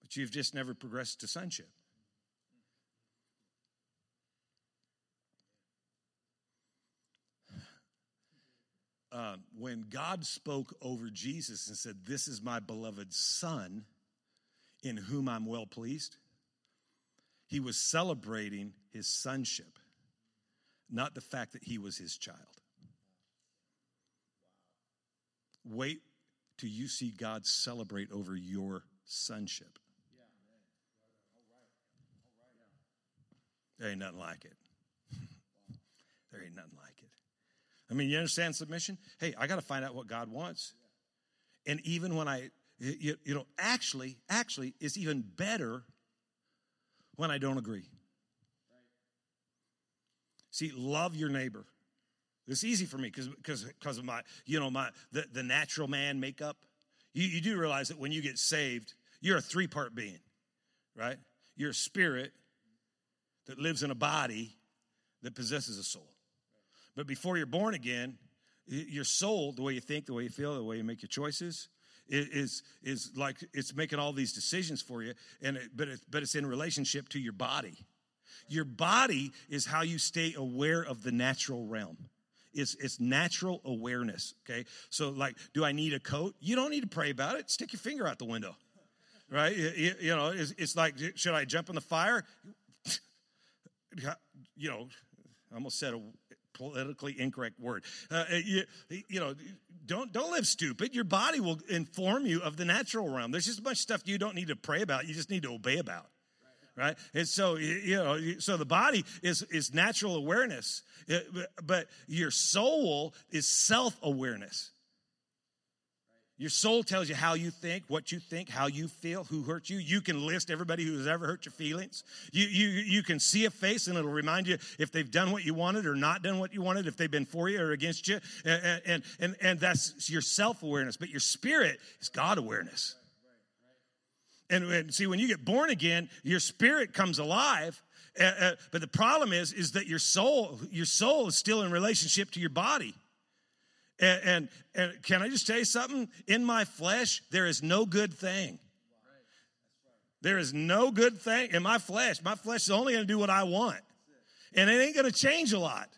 but you've just never progressed to sonship. Uh, when God spoke over Jesus and said, This is my beloved Son in whom I'm well pleased, he was celebrating his sonship, not the fact that he was his child. Wait till you see God celebrate over your sonship. There ain't nothing like it. there ain't nothing like it. I mean, you understand submission? Hey, I got to find out what God wants. And even when I, you, you know, actually, actually, it's even better when I don't agree. See, love your neighbor. It's easy for me because of my you know my the, the natural man makeup. You, you do realize that when you get saved, you're a three part being, right? You're a spirit that lives in a body that possesses a soul. But before you're born again, your soul, the way you think, the way you feel, the way you make your choices, is is like it's making all these decisions for you. And it, but it, but it's in relationship to your body. Your body is how you stay aware of the natural realm. It's, it's natural awareness. Okay, so like, do I need a coat? You don't need to pray about it. Stick your finger out the window, right? You, you know, it's, it's like, should I jump in the fire? You know, I almost said a politically incorrect word. Uh, uh, you, you, know, don't don't live stupid. Your body will inform you of the natural realm. There's just a bunch of stuff you don't need to pray about. You just need to obey about. right? And so you know, so the body is is natural awareness, but your soul is self awareness. Your soul tells you how you think, what you think, how you feel, who hurt you. You can list everybody who's ever hurt your feelings. You, you, you can see a face and it'll remind you if they've done what you wanted or not done what you wanted, if they've been for you or against you. And, and, and, and that's your self awareness. But your spirit is God awareness. And, and, see, when you get born again, your spirit comes alive. Uh, uh, but the problem is, is that your soul, your soul is still in relationship to your body. And, and, and can I just tell you something? In my flesh, there is no good thing. There is no good thing in my flesh. My flesh is only going to do what I want. And it ain't going to change a lot.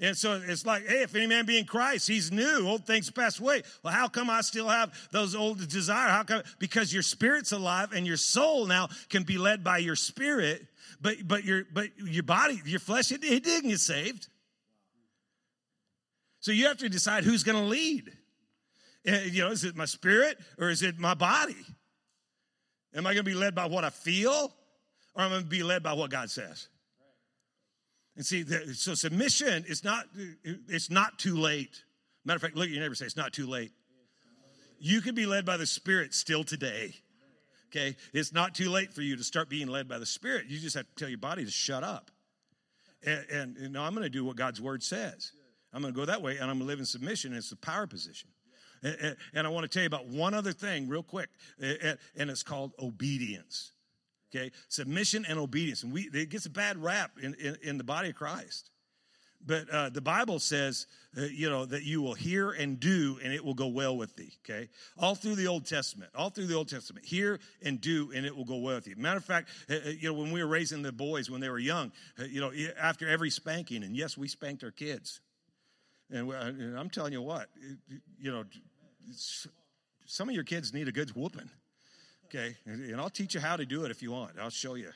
And so it's like, hey, if any man be in Christ, he's new. Old things passed away. Well, how come I still have those old desires? How come? Because your spirit's alive and your soul now can be led by your spirit, but but your but your body, your flesh, it, it didn't get saved. So you have to decide who's going to lead. Eh, you know, is it my spirit or is it my body? Am I going to be led by what I feel or am I going to be led by what God says? And see, so submission is not, it's not too late. Matter of fact, look at your neighbor say, it's not too late. You can be led by the Spirit still today. Okay? It's not too late for you to start being led by the Spirit. You just have to tell your body to shut up. And, and you know, I'm going to do what God's Word says. I'm going to go that way and I'm going to live in submission. It's a power position. And I want to tell you about one other thing real quick, and it's called obedience. Okay, submission and obedience, and we it gets a bad rap in, in, in the body of Christ. But uh, the Bible says, uh, you know, that you will hear and do, and it will go well with thee. Okay, all through the Old Testament, all through the Old Testament, hear and do, and it will go well with you. Matter of fact, uh, uh you know, when we were raising the boys when they were young, uh, you know, after every spanking, and yes, we spanked our kids. And, and I'm telling you what, you know, some of your kids need a good whooping. Okay, and I'll teach you how to do it if you want. I'll show you.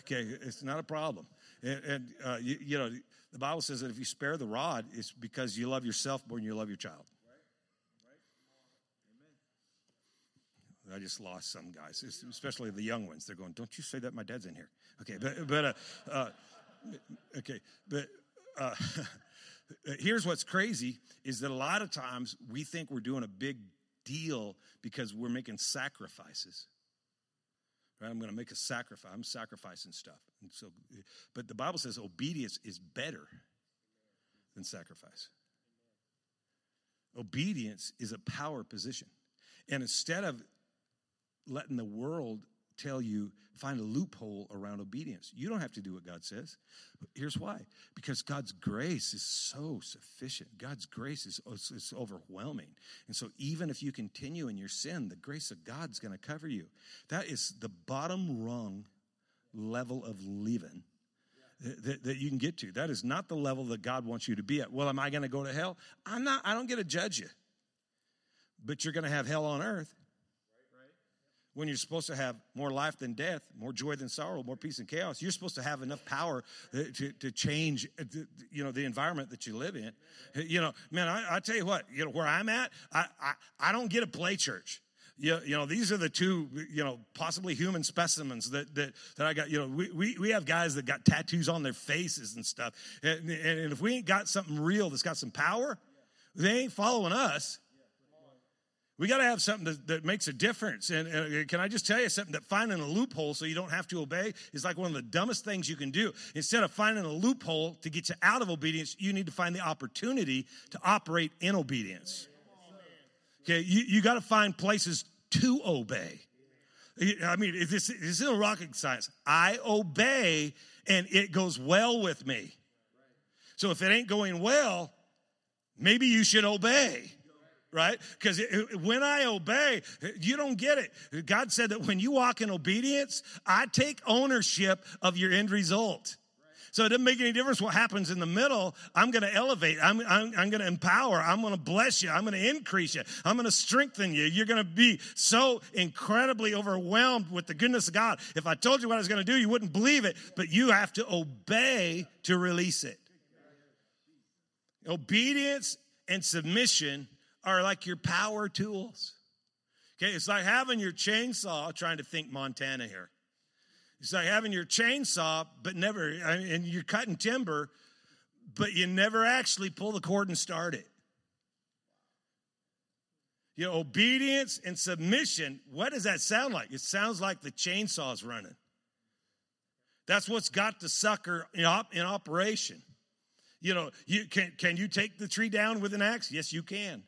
Okay, it's not a problem. And, and uh, you, you, know, the Bible says that if you spare the rod, it's because you love yourself more than you love your child. I just lost some guys, especially the young ones. They're going, "Don't you say that? My dad's in here." Okay, but but uh, uh, okay, but uh, Uh, here's what's crazy is that a lot of times we think we're doing a big deal because we're making sacrifices. Right? I'm going to make a sacrifice. I'm sacrificing stuff. And so, but the Bible says obedience is better than sacrifice. Obedience is a power position. And instead of letting the world tell you find a loophole around obedience. You don't have to do what God says. Here's why because God's grace is so sufficient. God's grace is, oh, is overwhelming. And so, even if you continue in your sin, the grace of God's going to cover you. That is the bottom rung level of living. That, that you can get to. That is not the level that God wants you to be at. Well, am I going to go to hell? I'm not, I don't get to judge you. But you're going to have hell on earth when you're supposed to have more life than death, more joy than sorrow, more peace than chaos. You're supposed to have enough power uh, to, to change, uh, you know, the environment that you live in. You know, man, I, I tell you what, you know, where I'm at, I, I, I don't get a play church. You, you know, these are the two, you know, possibly human specimens that, that, that I got. You know, we, we, we have guys that got tattoos on their faces and stuff. And, and if we ain't got something real that's got some power, they ain't following us. We got to have something that, that, makes a difference. And, and, uh, can I just tell you something that finding a loophole so you don't have to obey is like one of the dumbest things you can do. Instead of finding a loophole to get you out of obedience, you need to find the opportunity to operate in obedience. Okay, you, you got to find places to obey. I mean, this, this isn't rocket science. I obey and it goes well with me. So if it ain't going well, maybe you should obey right? Because when I obey, you don't get it. God said that when you walk in obedience, I take ownership of your end result. So it doesn't make any difference what happens in the middle. I'm going to elevate. I'm, I'm, I'm going to empower. I'm going to bless you. I'm going to increase you. I'm going to strengthen you. You're going to be so incredibly overwhelmed with the goodness of God. If I told you what I was going to do, you wouldn't believe it, but you have to obey to release it. Obedience and submission are like your power tools. Okay, it's like having your chainsaw, trying to think Montana here. It's like having your chainsaw, but never, and you're cutting timber, but you never actually pull the cord and start it. You know, obedience and submission, what does that sound like? It sounds like the chainsaw's running. That's what's got the sucker in, op- in operation. You know, you can can you take the tree down with an axe? Yes, you can.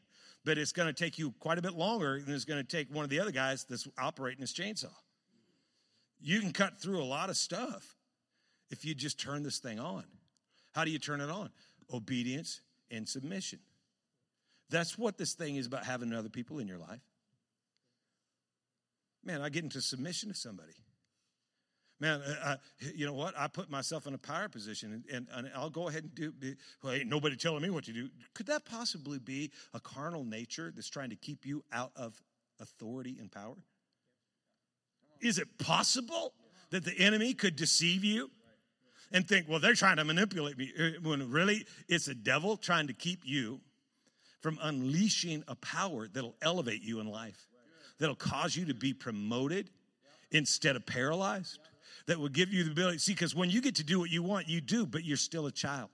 But it's going to take you quite a bit longer than it's going to take one of the other guys that's operating his chainsaw. You can cut through a lot of stuff if you just turn this thing on. How do you turn it on? Obedience and submission. That's what this thing is about having other people in your life. Man, I get into submission to somebody. Man, uh, uh you know what? I put myself in a power position and, and, and I'll go ahead and do, well, ain't nobody telling me what to do. Could that possibly be a carnal nature that's trying to keep you out of authority and power? Is it possible that the enemy could deceive you and think, well, they're trying to manipulate me, uh, when really it's a devil trying to keep you from unleashing a power that'll elevate you in life, that'll cause you to be promoted instead of paralyzed, that will give you the ability. See, because when you get to do what you want, you do, but you're still a child.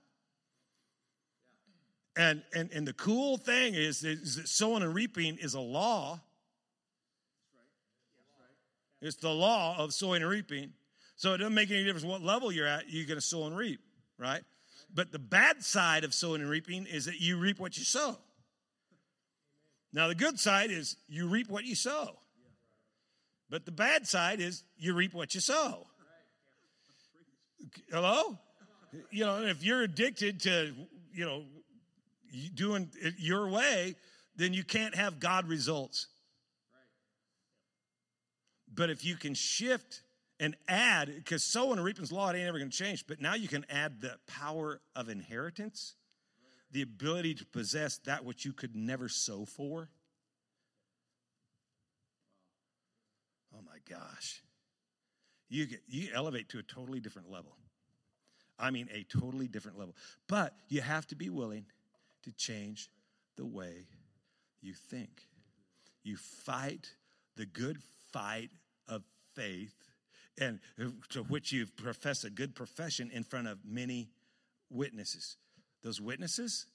And, and, and the cool thing is, is that sowing and reaping is a law it's the law of sowing and reaping. So it doesn't make any difference what level you're at, you're going to sow and reap, right? But the bad side of sowing and reaping is that you reap what you sow. Now, the good side is you reap what you sow. But the bad side is you reap what you sow. Hello? You know, if you're addicted to, you know, doing it your way, then you can't have God results. But if you can shift and add, because sowing and reaping's law, it ain't ever going to change. But now you can add the power of inheritance, the ability to possess that which you could never sow for. Oh my gosh. You get you elevate to a totally different level. I mean a totally different level. But you have to be willing to change the way you think. You fight the good fight of faith, and to which you've professed a good profession in front of many witnesses. Those witnesses,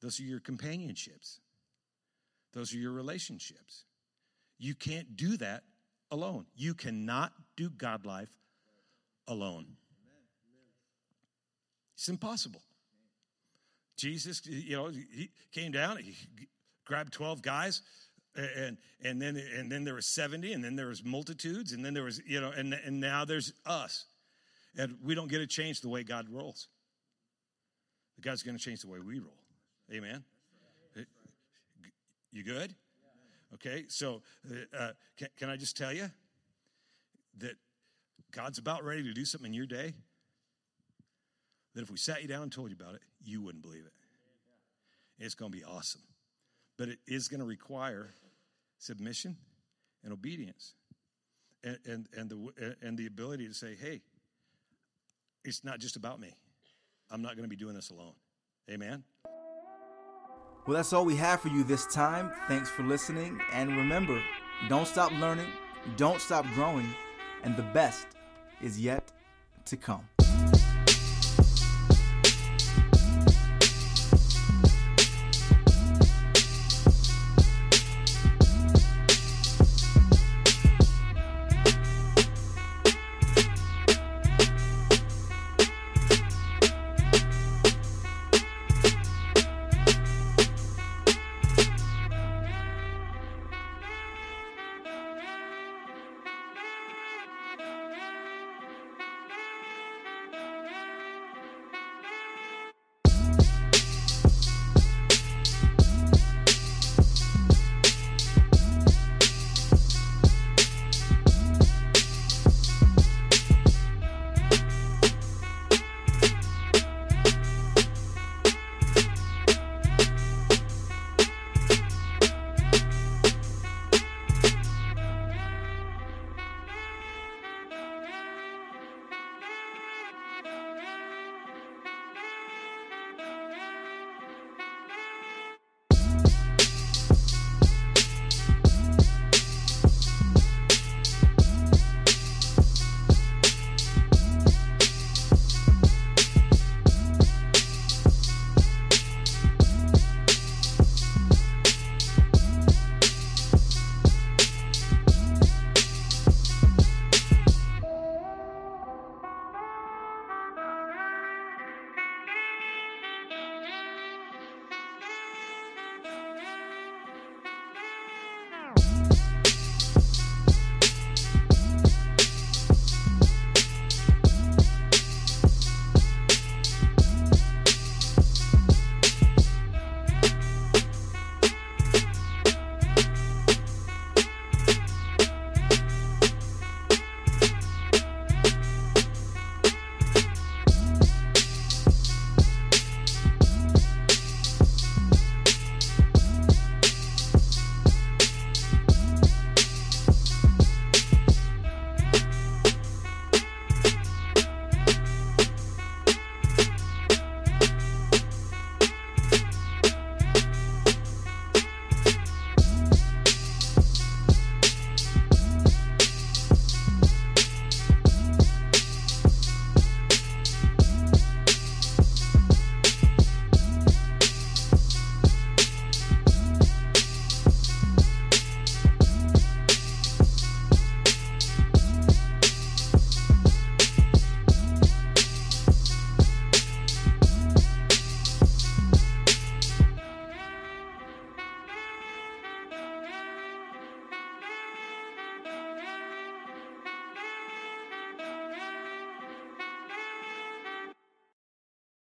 those are your companionships, those are your relationships. You can't do that alone. You cannot do God life alone. It's impossible. Jesus, you know, he came down, he grabbed 12 guys, and and then and then there was 70 and then there was multitudes and then there was you know and and now there's us and we don't get to change the way god rolls god's going to change the way we roll amen you good okay so uh, can, can i just tell you that god's about ready to do something in your day that if we sat you down and told you about it you wouldn't believe it it's going to be awesome but it is going to require submission and obedience and, and, and, the, and the ability to say, hey, it's not just about me. I'm not going to be doing this alone. Amen. Well, that's all we have for you this time. Thanks for listening. And remember, don't stop learning, don't stop growing, and the best is yet to come.